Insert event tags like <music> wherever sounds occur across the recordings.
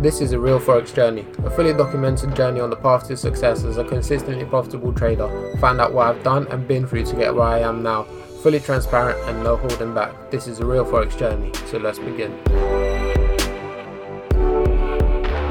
This is a real Forex journey, a fully documented journey on the path to success as a consistently profitable trader. Find out what I've done and been through to get where I am now. Fully transparent and no holding back. This is a real Forex journey, so let's begin.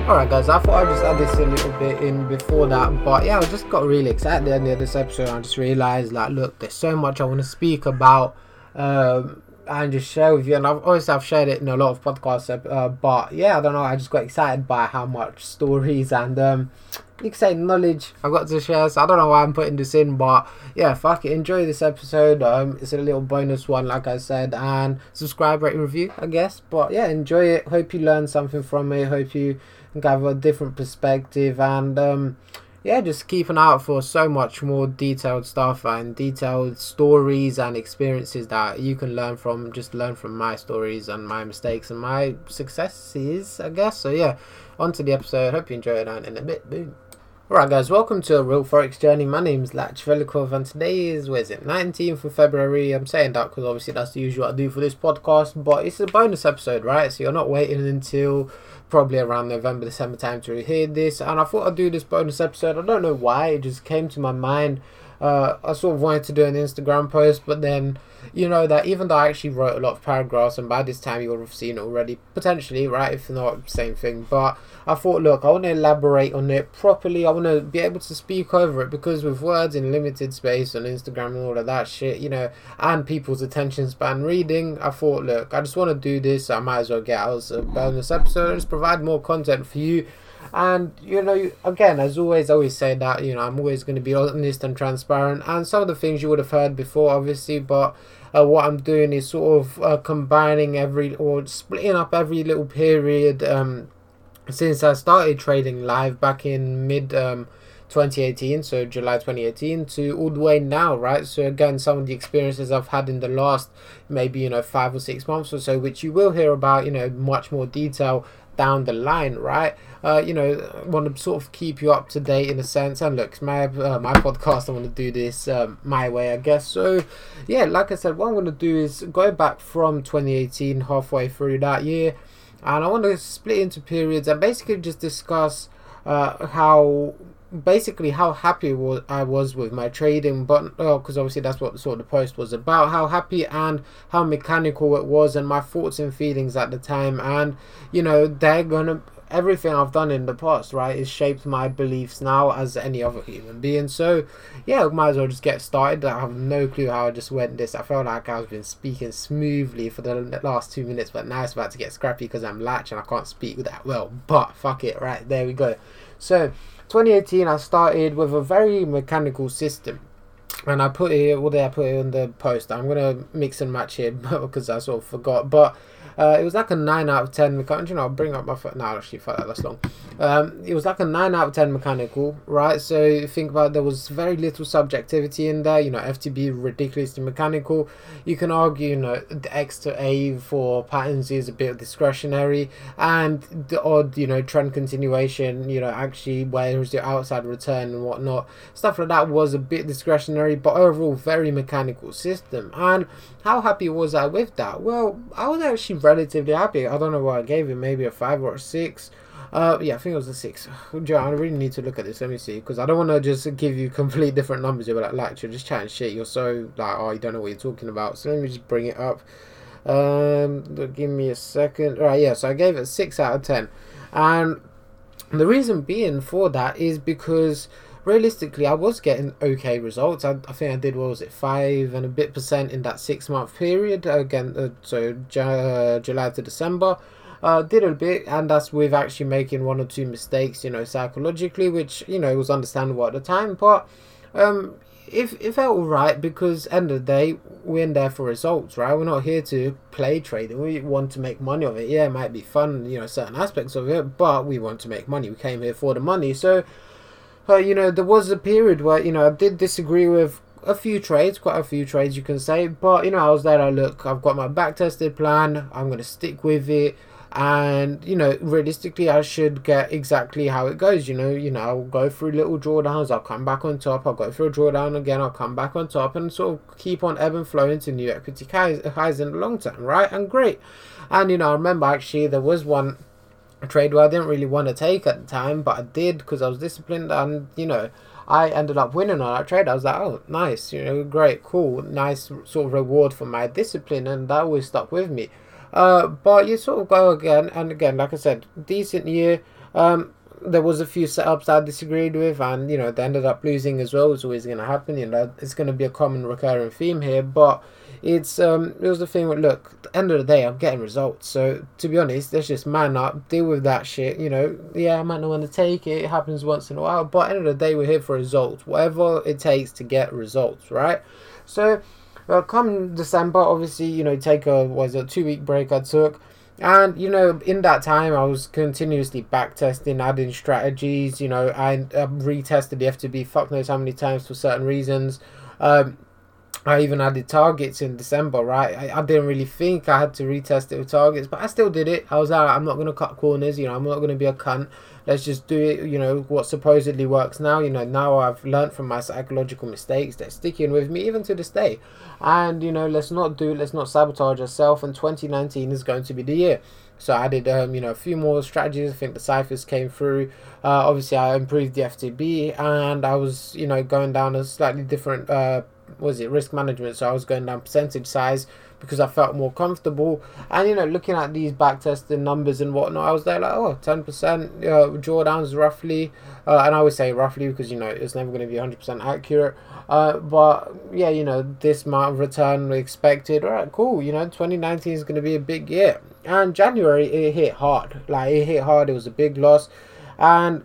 Alright guys, I thought I'd just add this a little bit in before that, but yeah, I just got really excited at the end of this episode. I just realised like, look, there's so much I want to speak about. Um, and just share with you. And I've obviously I've shared it in a lot of podcasts, uh, but yeah, I don't know. I just got excited by how much stories and um, you can say knowledge I've got to share. So I don't know why I'm putting this in, but yeah, fuck it. Enjoy this episode. Um, it's a little bonus one, like I said, and subscribe, rate, review, I guess. But yeah, enjoy it. Hope you learn something from it. Hope you have a different perspective and um yeah, just keep an eye out for so much more detailed stuff and detailed stories and experiences that you can learn from. Just learn from my stories and my mistakes and my successes, I guess. So yeah, on to the episode. Hope you enjoy it and in a bit. Boom. Alright guys, welcome to a Real Forex Journey. My name is Lach Velikov and today is, where is it, 19th of February. I'm saying that because obviously that's the usual I do for this podcast, but it's a bonus episode, right? So you're not waiting until probably around November, December time to hear this. And I thought I'd do this bonus episode. I don't know why, it just came to my mind. Uh, I sort of wanted to do an Instagram post, but then you know that even though I actually wrote a lot of paragraphs, and by this time you would have seen it already, potentially, right? If not, same thing. But I thought, look, I want to elaborate on it properly. I want to be able to speak over it because with words in limited space on Instagram and all of that shit, you know, and people's attention span reading, I thought, look, I just want to do this. I might as well get out a bonus episode, just provide more content for you and you know, again, as always, I always say that you know I'm always going to be honest and transparent. And some of the things you would have heard before, obviously, but uh, what I'm doing is sort of uh, combining every or splitting up every little period. Um, since I started trading live back in mid um, 2018, so July 2018, to all the way now, right? So again, some of the experiences I've had in the last maybe you know five or six months or so, which you will hear about, you know, much more detail down the line, right? Uh, you know, want to sort of keep you up to date in a sense. And look, my uh, my podcast, I want to do this um, my way, I guess. So, yeah, like I said, what I'm going to do is go back from 2018, halfway through that year, and I want to split into periods and basically just discuss uh, how basically how happy was I was with my trading, but because oh, obviously that's what the sort of the post was about. How happy and how mechanical it was, and my thoughts and feelings at the time. And you know, they're gonna everything I've done in the past, right, is shaped my beliefs now as any other human being. So, yeah, might as well just get started. I have no clue how I just went this. I felt like I've been speaking smoothly for the last two minutes, but now it's about to get scrappy because I'm latch and I can't speak that well. But fuck it, right there we go. So, 2018, I started with a very mechanical system. And I put it, what did I put it in the post? I'm going to mix and match here <laughs> because I sort of forgot. But uh, it was like a 9 out of 10 mechanical. You know, I'll bring up my foot. No, actually, fuck that, that's long. Um, it was like a 9 out of 10 mechanical, right? So think about there was very little subjectivity in there. You know, FTB ridiculously mechanical. You can argue, you know, the X to A for patterns is a bit discretionary. And the odd, you know, trend continuation, you know, actually, where's the outside return and whatnot. Stuff like that was a bit discretionary, but overall, very mechanical system. And how happy was I with that? Well, I was actually relatively happy. I don't know what I gave it, maybe a five or a six. Uh, yeah, I think it was a six. <laughs> John, I really need to look at this. Let me see, because I don't want to just give you <laughs> complete different numbers. You're like, like, you're just chatting shit. You're so like, oh, you don't know what you're talking about. So let me just bring it up. Um, give me a second. All right, yeah. So I gave it a six out of ten, and the reason being for that is because realistically, I was getting okay results. I, I think I did what was it five and a bit percent in that six month period. Again, uh, so uh, July to December. Uh, did a bit, and that's with actually making one or two mistakes, you know, psychologically, which you know was understandable at the time. But um, if it felt alright because end of the day we're in there for results, right? We're not here to play trading. We want to make money of it. Yeah, it might be fun, you know, certain aspects of it, but we want to make money. We came here for the money, so but you know, there was a period where you know I did disagree with a few trades, quite a few trades you can say. But you know, I was there. I look, I've got my back tested plan. I'm gonna stick with it. And you know, realistically, I should get exactly how it goes. You know, you know, I'll go through little drawdowns. I'll come back on top. I'll go through a drawdown again. I'll come back on top, and sort of keep on ebb and flowing to new equity highs, highs in the long term, right? And great. And you know, I remember actually there was one a trade where I didn't really want to take at the time, but I did because I was disciplined and you know I ended up winning on that trade. I was like, oh, nice, you know, great, cool, nice sort of reward for my discipline, and that always stuck with me. Uh, but you sort of go again and again, like I said, decent year. Um, there was a few setups I disagreed with, and you know they ended up losing as well. It's always going to happen. You know, it's going to be a common recurring theme here, but it's um it was the thing with look at the end of the day i'm getting results so to be honest let's just man up deal with that shit you know yeah i might not want to take it it happens once in a while but end of the day we're here for results whatever it takes to get results right so uh, come december obviously you know take a was a two week break i took and you know in that time i was continuously back testing adding strategies you know i, I retested the ftb fuck knows how many times for certain reasons. Um I even added targets in December, right? I, I didn't really think I had to retest it with targets, but I still did it. I was like, I'm not going to cut corners, you know, I'm not going to be a cunt. Let's just do it, you know, what supposedly works now. You know, now I've learned from my psychological mistakes. They're sticking with me even to this day. And, you know, let's not do, let's not sabotage ourselves. And 2019 is going to be the year. So I did, um, you know, a few more strategies. I think the ciphers came through. Uh, obviously, I improved the FTB and I was, you know, going down a slightly different uh, was it risk management? So i was going down percentage size because i felt more comfortable. And you know looking at these back testing numbers and whatnot i was there like oh 10% uh, drawdowns roughly. Uh, and i would say roughly because you know it's never going to be 100% accurate. Uh, but yeah you know this amount of return we expected. All right cool you know 2019 is going to be a big year. And january it hit hard. Like it hit hard it was a big loss. And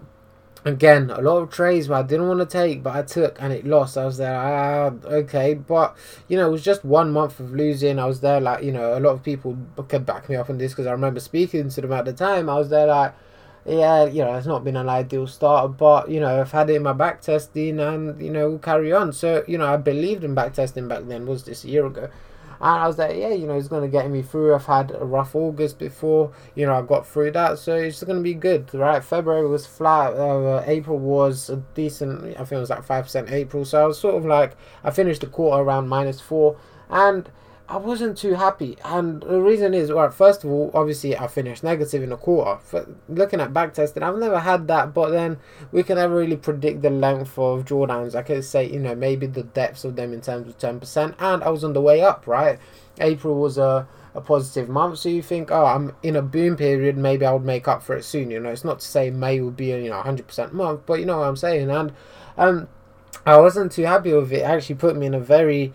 again a lot of trades where I didn't want to take but I took and it lost. I was there ah okay. But you know it was just one month of losing. I was there like you know a lot of people could back me up on this because I remember speaking to them at the time. I was there like yeah you know it's not been an ideal start but you know I've had it in my back testing and you know we'll carry on. So you know I believed in back testing back then was this a year ago and I was like, yeah, you know, it's going to get me through. I've had a rough August before, you know, I got through that, so it's going to be good, right? February was flat, uh, April was a decent, I think it was like 5% April, so I was sort of like, I finished the quarter around minus four, and I wasn't too happy, and the reason is, well, first of all, obviously I finished negative in a quarter. For looking at backtesting, I've never had that, but then we can never really predict the length of drawdowns. I could say, you know, maybe the depths of them in terms of ten percent, and I was on the way up, right? April was a a positive month, so you think, oh, I'm in a boom period, maybe I would make up for it soon. You know, it's not to say May would be a you know 100% month, but you know what I'm saying, and um, I wasn't too happy with it. it actually put me in a very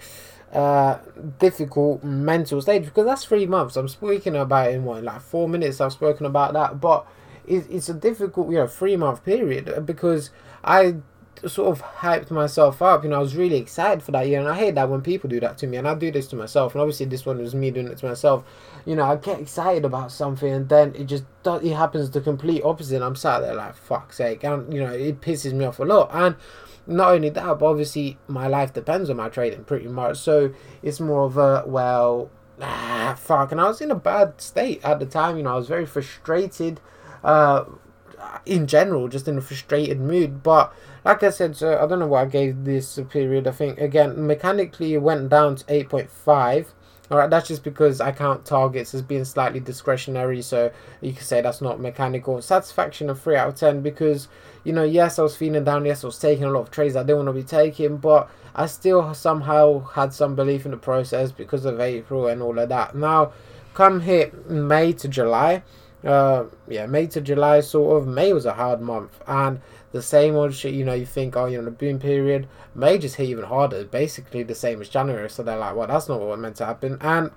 uh, difficult mental stage because that's three months. I'm speaking about in what like four minutes. I've spoken about that, but it, it's a difficult you know three month period because I sort of hyped myself up. You know, I was really excited for that year, and I hate that when people do that to me. And I do this to myself. And obviously, this one was me doing it to myself. You know, I get excited about something, and then it just does, it happens the complete opposite. And I'm sat there like fuck's sake, and you know, it pisses me off a lot. And not only that, but obviously my life depends on my trading pretty much. So it's more of a well, ah, fuck. And I was in a bad state at the time. You know, I was very frustrated. Uh, in general, just in a frustrated mood. But like I said, so I don't know what I gave this period. I think again mechanically it went down to eight point five. Alright, that's just because I count targets as being slightly discretionary, so you can say that's not mechanical. Satisfaction of 3 out of 10 because, you know, yes, I was feeling down, yes, I was taking a lot of trades I didn't want to be taking, but I still somehow had some belief in the process because of April and all of that. Now, come hit May to July, uh, yeah, May to July, sort of. May was a hard month, and the same old shit. You know, you think, oh, you're in a boom period. May just hit even harder, basically the same as January. So they're like, well, that's not what meant to happen. And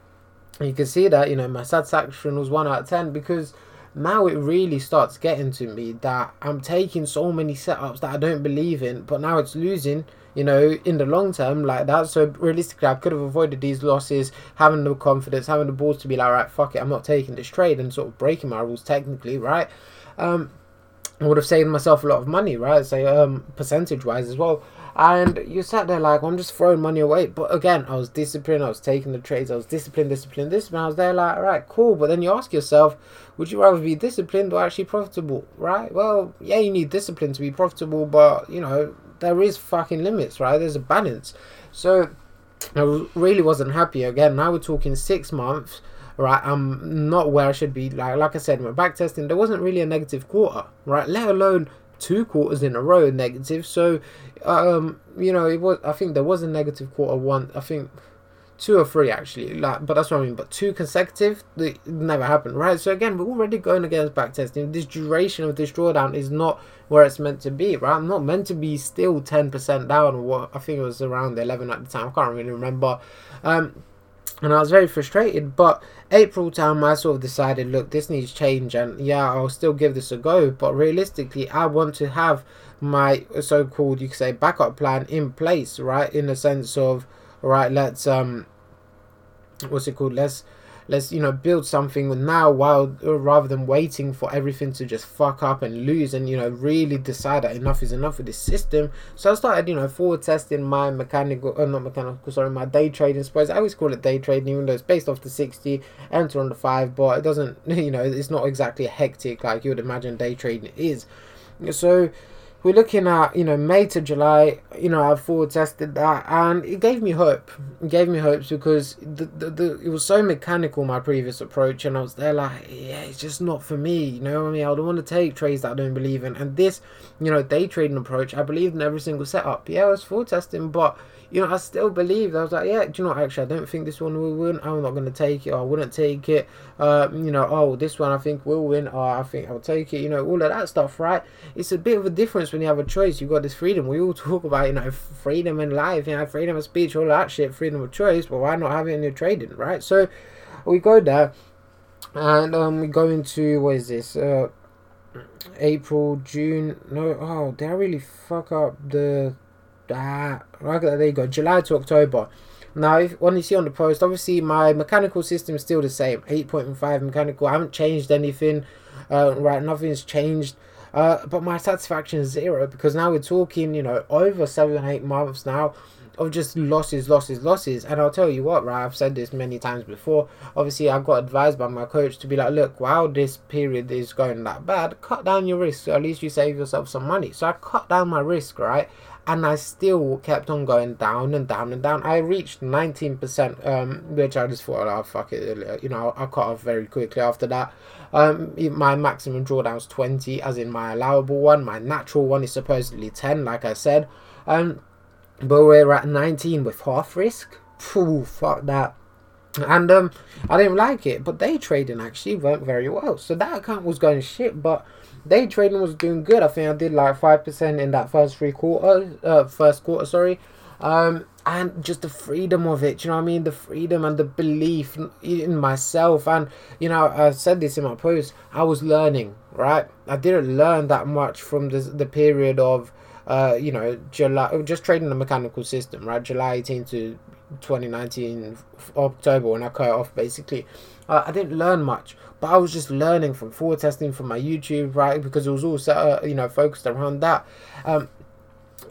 you can see that, you know, my satisfaction was one out of ten because now it really starts getting to me that I'm taking so many setups that I don't believe in, but now it's losing you know, in the long term like that. So realistically, I could have avoided these losses, having the confidence, having the balls to be like, right, fuck it, I'm not taking this trade, and sort of breaking my rules technically, right? Um, I would have saved myself a lot of money, right? Say, um, percentage wise as well. And you sat there like, I'm just throwing money away. But again, I was disciplined. I was taking the trades. I was disciplined, disciplined, disciplined. I was there like, all right, cool. But then you ask yourself, would you rather be disciplined or actually profitable, right? Well, yeah, you need discipline to be profitable, but you know, there is fucking limits, right? There's a balance. So I really wasn't happy. Again, now we're talking six months. Right? I'm not where I should be. Like like I said, my back testing, there wasn't really a negative quarter, right? Let alone two quarters in a row negative. So, um, you know, it was. I think there was a negative quarter one. I think two or three actually. Like, but that's what I mean. But two consecutive, it never happened, right? So again, we're already going against backtesting. This duration of this drawdown is not where it's meant to be, right? I'm not meant to be still ten percent down. What I think it was around eleven at the time. I can't really remember. Um, and I was very frustrated. But April time, I sort of decided, look, this needs change, and yeah, I'll still give this a go. But realistically, I want to have my so-called, you could say, backup plan in place, right? In the sense of, right, let's um, what's it called? Let's let's you know build something now while uh, rather than waiting for everything to just fuck up and lose and you know really decide that enough is enough with this system. So i started you know forward testing my mechanical uh, not mechanical sorry my day trading suppose i always call it day trading even though it's based off the 60 enter on the 5 but it doesn't <laughs> you know it's not exactly hectic like you would imagine day trading is. So we're looking at you know May to July. You know I've forward tested that, and it gave me hope. It gave me hopes because the, the, the it was so mechanical my previous approach, and I was there like yeah, it's just not for me. You know what I mean? I don't want to take trades that I don't believe in, and this you know day trading approach, I believe in every single setup. Yeah, I was forward testing, but you know, I still believed. I was like, yeah, do you know, actually, I don't think this one will win. I'm not going to take it. I wouldn't take it. Uh, you know, oh, this one I think will win. Oh, I think I'll take it. You know, all of that stuff, right? It's a bit of a difference when you have a choice. You got this freedom. We all <laughs> talk about, you know, freedom in life, you know, freedom of speech, all that shit, freedom of choice. But why not have it in your trading, right? So we go there, and um, we go into what is this? Uh, April, June. No, oh, did I really fuck up the that right there you go july to october now if when you see on the post obviously my mechanical system is still the same 8.5 mechanical i haven't changed anything uh, right nothing's changed uh, but my satisfaction is zero because now we're talking you know over seven eight months now of just losses, losses, losses. And I'll tell you what, right? I've said this many times before. Obviously, I got advised by my coach to be like, look, while this period is going that bad, cut down your risk. So at least you save yourself some money. So I cut down my risk, right? And I still kept on going down and down and down. I reached 19%, um, which I just thought, oh, fuck it, you know, I cut off very quickly after that. Um, my maximum drawdown was 20, as in my allowable one. My natural one is supposedly 10, like I said. Um, but we're at 19 with half risk. Phew, fuck that. And um, I didn't like it, but day trading actually went very well. So that account was going shit, but day trading was doing good. I think I did like five percent in that first three quarters, uh, first quarter, sorry. Um, and just the freedom of it, you know what I mean? The freedom and the belief in myself. And, you know, I said this in my post, I was learning, right? I didn't learn that much from the, the period of, uh, you know, July, just trading the mechanical system, right? July 18 to 2019 October when I cut off basically. Uh, I didn't learn much, but I was just learning from forward testing from my YouTube, right? Because it was all set, uh, you know, focused around that. Um,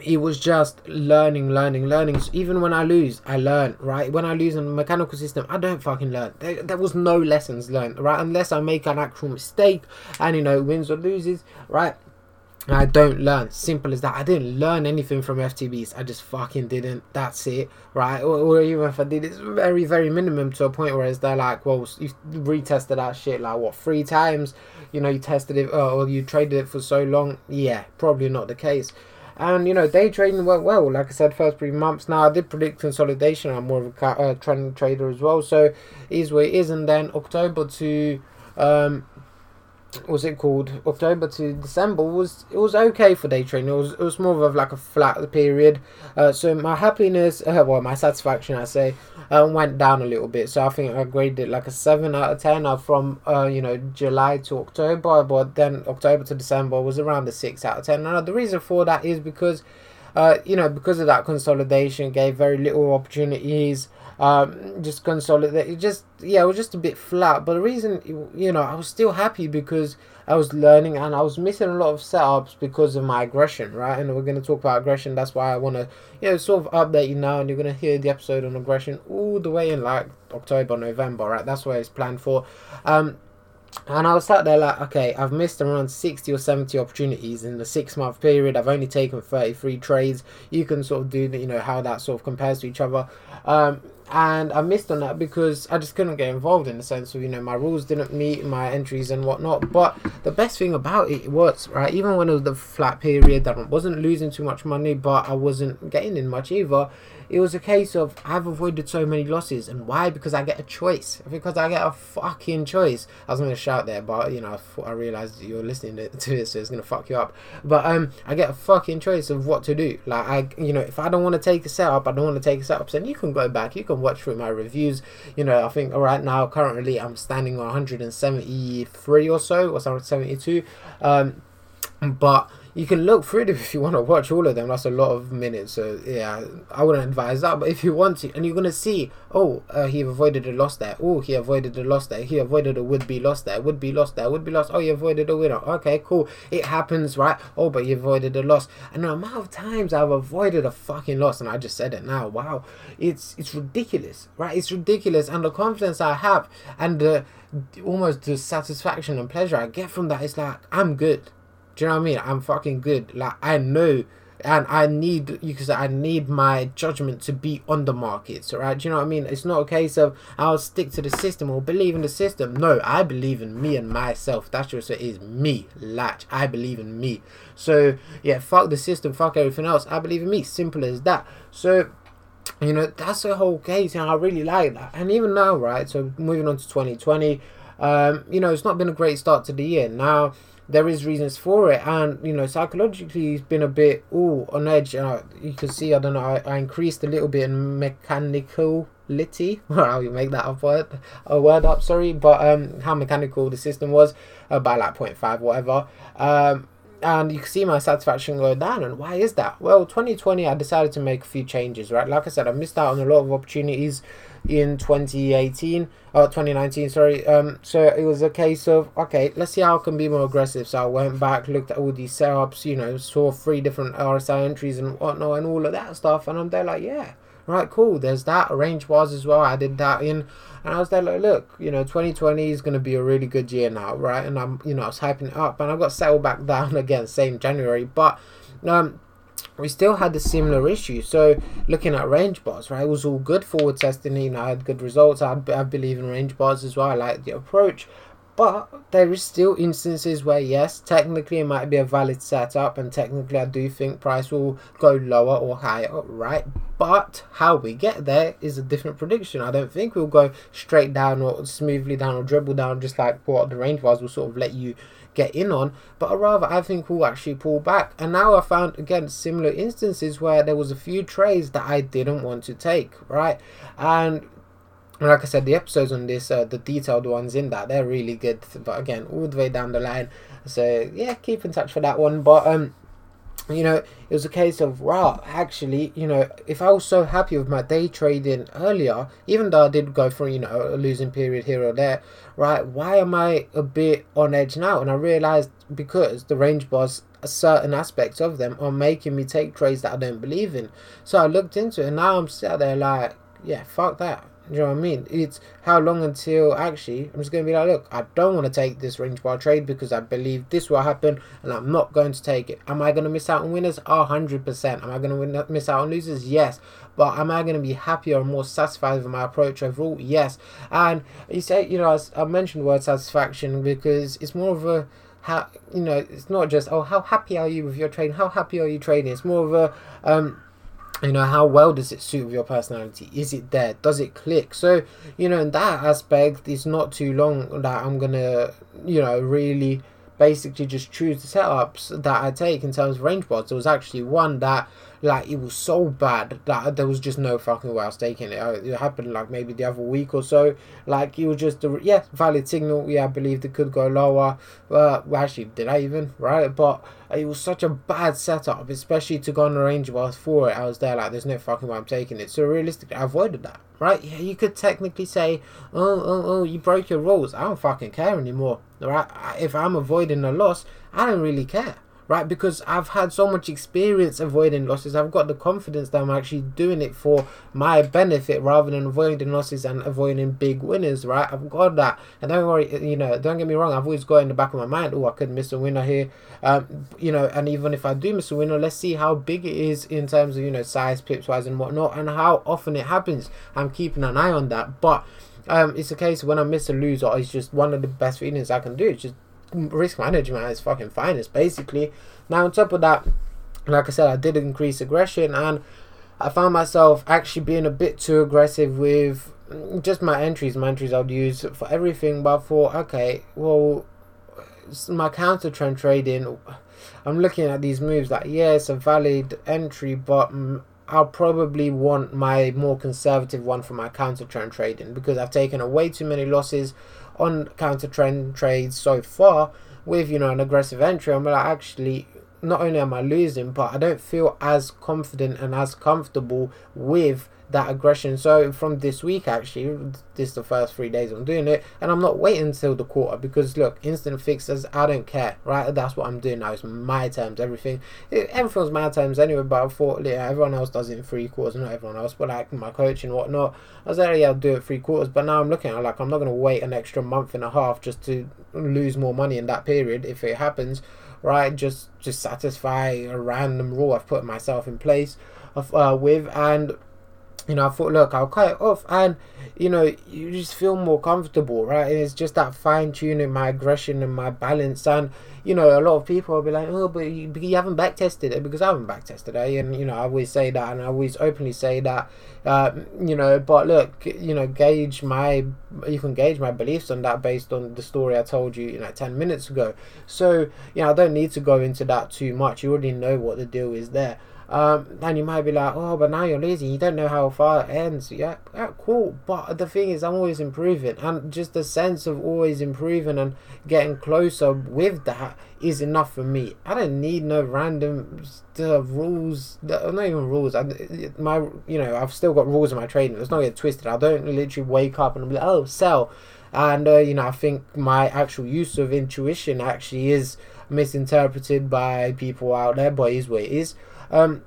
it was just learning, learning, learning. So even when I lose, I learn, right? When I lose in mechanical system, I don't fucking learn. There, there was no lessons learned, right? Unless I make an actual mistake and, you know, wins or loses, right? I don't learn. Simple as that. I didn't learn anything from FTBs. I just fucking didn't. That's it, right? Or, or, even if I did, it's very, very minimum to a point where it's they're like, well, you retested that shit like what three times? You know, you tested it uh, or you traded it for so long. Yeah, probably not the case. And you know, day trading went well. Like I said, first three months. Now I did predict consolidation. I'm more of a uh, trending trader as well, so is what it is. And then October to um, was it called October to December was it was okay for day trading. It was it was more of like a flat period. Uh, so my happiness, uh, <laughs> well, my satisfaction, I say, uh, went down a little bit. So I think I graded it like a seven out of ten. Uh, from uh, you know July to October, but then October to December was around a six out of ten. Now the reason for that is because, uh, you know, because of that consolidation, gave very little opportunities um, just consolidate. It just yeah, it was just a bit flat. But the reason you know I was still happy because I was learning and I was missing a lot of setups because of my aggression, right? And we're gonna talk about aggression. That's why I wanna you know sort of update you now, and you're gonna hear the episode on aggression all the way in like October, November, right? That's where it's planned for. Um, and I was sat there like, okay, I've missed around 60 or 70 opportunities in the six month period. I've only taken 33 trades. You can sort of do, you know, how that sort of compares to each other. Um, and I missed on that because I just couldn't get involved in the sense of you know my rules didn't meet my entries and whatnot. But the best thing about it was right, even when it was the flat period that I wasn't losing too much money, but I wasn't getting in much either it was a case of I've avoided so many losses, and why? Because I get a choice. Because I get a fucking choice. I was gonna shout there, but you know, I, realized you're listening to <laughs> it, so it's gonna fuck you up. But um, I get a fucking choice of what to do. Like I, you know, if I don't want to take a setup, I don't want to take a setup. Then you can go back, you can watch through my reviews. You know, I think right now currently I'm standing on 173 or so, or 72. Um, but you can look through them <laughs> if you want to watch all of them. That's a lot of minutes. So yeah, I wouldn't advise that. But if you want to, and you're gonna see, oh, uh, he avoided a loss there. Oh, he avoided a loss there. He avoided a would be loss there. Would be loss there. Would be loss. Oh, he avoided a winner. Okay, cool. It happens, right? Oh, but he avoided a loss. And the amount of times I've avoided a fucking loss, and I just said it now. Wow, it's it's ridiculous, right? It's ridiculous, and the confidence I have, and the almost the satisfaction and pleasure I get from that, it's like I'm good. Do you know what I mean? I'm fucking good. Like I know and I need you can I need my judgment to be on the markets, right? Do you know what I mean? It's not a case of I'll stick to the system or believe in the system. No, I believe in me and myself. That's just it is me, latch. I believe in me. So yeah, fuck the system, fuck everything else. I believe in me. Simple as that. So you know that's the whole case, and I really like that. And even now, right? So moving on to 2020, um, you know, it's not been a great start to the year. Now there is reasons for it. And you know psychologically he's been a bit oh on edge. You can see i don't know I, I increased a little bit in mechanical mechanicality <laughs> how you make that up word a word up sorry. But um how mechanical the system was uh, by like 0.5 whatever. Um and you can see my satisfaction go down and why is that? Well 2020 i decided to make a few changes right? Like i said i missed out on a lot of opportunities in 2018 or 2019 sorry um so it was a case of okay let's see how I can be more aggressive. So I went back looked at all these setups you know saw three different RSI entries and whatnot and all of that stuff and I'm there like yeah right cool there's that range bars as well I did that in and I was there like look you know 2020 is going to be a really good year now right and I'm you know I was hyping it up and I got settled back <laughs> down again same January but um we still had a similar issue. So looking at range bars, right, it was all good forward testing. You know, I had good results. I, I believe in range bars as well. I like the approach, but there is still instances where yes, technically it might be a valid setup, and technically I do think price will go lower or higher, right? But how we get there is a different prediction. I don't think we'll go straight down or smoothly down or dribble down, just like what the range bars will sort of let you get in on, but rather I think we'll actually pull back. And now I found again similar instances where there was a few trades that I didn't want to take, right? And like I said, the episodes on this, uh, the detailed ones in that, they're really good. But again, all the way down the line. So yeah, keep in touch for that one. But um, you know, it was a case of, wow, actually, you know, if I was so happy with my day trading earlier, even though I did go through, you know, a losing period here or there, right, why am I a bit on edge now? And I realized because the range bars, certain aspects of them are making me take trades that I don't believe in. So I looked into it and now I'm sat there like, yeah, fuck that. You know what I mean? It's how long until actually I'm just going to be like, look, I don't want to take this range bar trade because I believe this will happen and I'm not going to take it. Am I going to miss out on winners? Oh, 100%. Am I going to miss out on losers? Yes. But am I going to be happier and more satisfied with my approach overall? Yes. And you say, you know, I mentioned the word satisfaction because it's more of a how you know it's not just oh how happy are you with your trade? how happy are you trading it's more of a um you know how well does it suit with your personality? Is it there? Does it click? So you know in that aspect it's not too long that i'm gonna you know really basically just choose the setups that i take in terms of range bars there was actually one that like it was so bad that there was just no fucking way I was taking it. It happened like maybe the other week or so. Like it was just a yeah valid signal. Yeah, I believed it could go lower. Well, actually, did I even right? But it was such a bad setup, especially to go on the range bars for it. I was there like, there's no fucking way I'm taking it. So realistically, I avoided that. Right? Yeah, you could technically say, oh, oh, oh, you broke your rules. I don't fucking care anymore. Right? If I'm avoiding a loss, I don't really care right? Because I've had so much experience avoiding losses. I've got the confidence that I'm actually doing it for my benefit rather than avoiding losses and avoiding big winners, right? I've got that. And don't worry, you know, don't get me wrong, I've always got in the back of my mind, oh, I could miss a winner here. Um, you know, and even if I do miss a winner, let's see how big it is in terms of, you know, size, pips wise and whatnot, and how often it happens. I'm keeping an eye on that. But um, it's a case when I miss a loser, it's just one of the best feelings I can do. It's just risk management its fucking finest, basically. Now, on top of that, like I said, I did increase aggression and I found myself actually being a bit too aggressive with just my entries. My entries I'd use for everything, but for okay, well, my counter trend trading, I'm looking at these moves like, yeah, it's a valid entry, but I'll probably want my more conservative one for my counter trend trading because I've taken away too many losses on counter trend trades so far with you know an aggressive entry. I'm like actually not only am i losing but i don't feel as confident and as comfortable with that aggression. So from this week, actually, this is the first three days I'm doing it, and I'm not waiting until the quarter because look, instant fixes, I don't care, right? That's what I'm doing now. It's my terms, everything. It, everything's my terms anyway. But I thought, yeah, everyone else does it in three quarters, not everyone else, but like my coach and whatnot. I was like, oh, yeah, I'll do it three quarters. But now I'm looking at like I'm not gonna wait an extra month and a half just to lose more money in that period if it happens right? Just just satisfy a random rule I've put myself in place of, uh, with, and you know, I thought, look, I'll cut it off, and you know, you just feel more comfortable, right? And it's just that fine tuning my aggression and my balance. And you know, a lot of people will be like, oh, but you, you haven't back tested it because I haven't back tested it, and you know, I always say that, and I always openly say that, uh, you know. But look, you know, gauge my, you can gauge my beliefs on that based on the story I told you, you know, ten minutes ago. So, you know, I don't need to go into that too much. You already know what the deal is there. Um, and you might be like, oh, but now you're lazy. You don't know how far it ends. Yeah, yeah, cool. But the thing is, I'm always improving, and just the sense of always improving and getting closer with that is enough for me. I don't need no random uh, rules. Not even rules. I, my, you know, I've still got rules in my trading. Let's not get twisted. I don't literally wake up and be like, oh, sell. And uh, you know, I think my actual use of intuition actually is misinterpreted by people out there, but it is what it is. Um,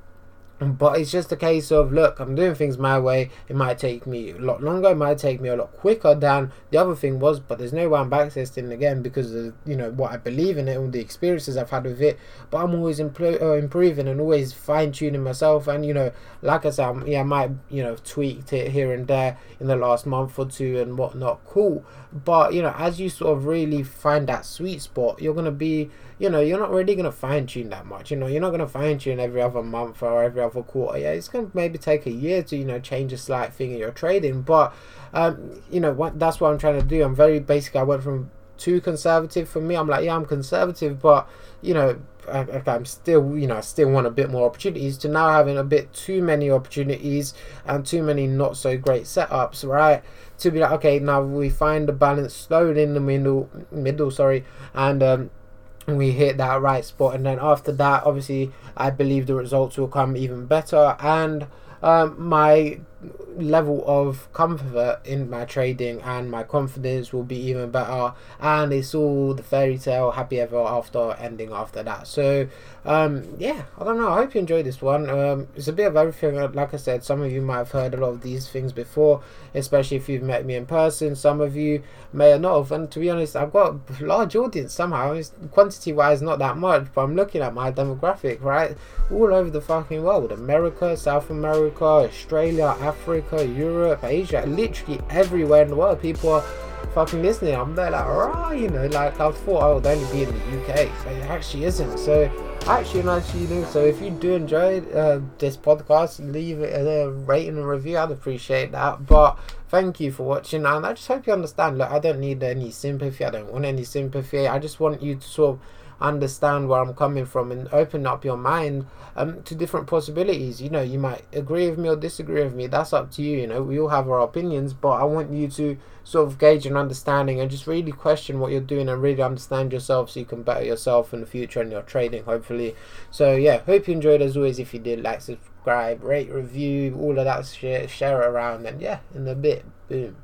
but it's just a case of look i'm doing things my way. It might take me a lot longer. It might take me a lot quicker than the other thing was but there's no way i'm backtesting again because of you know what i believe in it and the experiences i've had with it. But i'm always impl- uh, improving and always fine-tuning myself. And you know like i said I'm, yeah i might you know tweaked it here and there in the last month or two and whatnot. Cool. But you know as you sort of really find that sweet spot you're gonna be you know you're not really gonna fine-tune that much you know you're not gonna fine-tune every other month or every other quarter. Yeah, it's going to maybe take a year to you know change a slight thing in your trading, but um, you know what that's what I'm trying to do. I'm very basic. I went from too conservative for me. I'm like, yeah, I'm conservative, but you know, I, am still, you know, I still want a bit more opportunities. To now having a bit too many opportunities and too many not so great setups, right? To be like, okay, now we find the balance slowed in the middle, middle, sorry, and um, we hit that right spot. And then after that obviously i believe the results will come even better. And um, my level of comfort in my trading and my confidence will be even better. And it's all the fairy tale happy ever after ending after that. So um, yeah i don't know. I hope you enjoyed this one. Um, it's a bit of everything. Like i said some of you might have heard a lot of these things before especially if you've met me in person. Some of you may or not. Have and to be honest i've got a large audience somehow. It's quantity wise not that much but i'm looking at my demographic right? All over the fucking world. America south america australia africa europe asia literally everywhere in the world people are fucking listening. I'm there like right you know like i thought i would only be in the uk but it actually isn't. So actually nice you do so if you do enjoy uh, this podcast leave it a rating and review i'd appreciate that. But thank you for watching and i just hope you understand. Look i don't need any sympathy. I don't want any sympathy. I just want you to sort of understand where I'm coming from and open up your mind um, to different possibilities. You know, you might agree with me or disagree with me. That's up to you. You know, we all have our opinions, but I want you to sort of gauge an understanding and just really question what you're doing and really understand yourself so you can better yourself in the future and your trading, hopefully. So, yeah, hope you enjoyed as always. If you did, like, subscribe, rate, review, all of that shit, share it around, and yeah, in a bit, boom.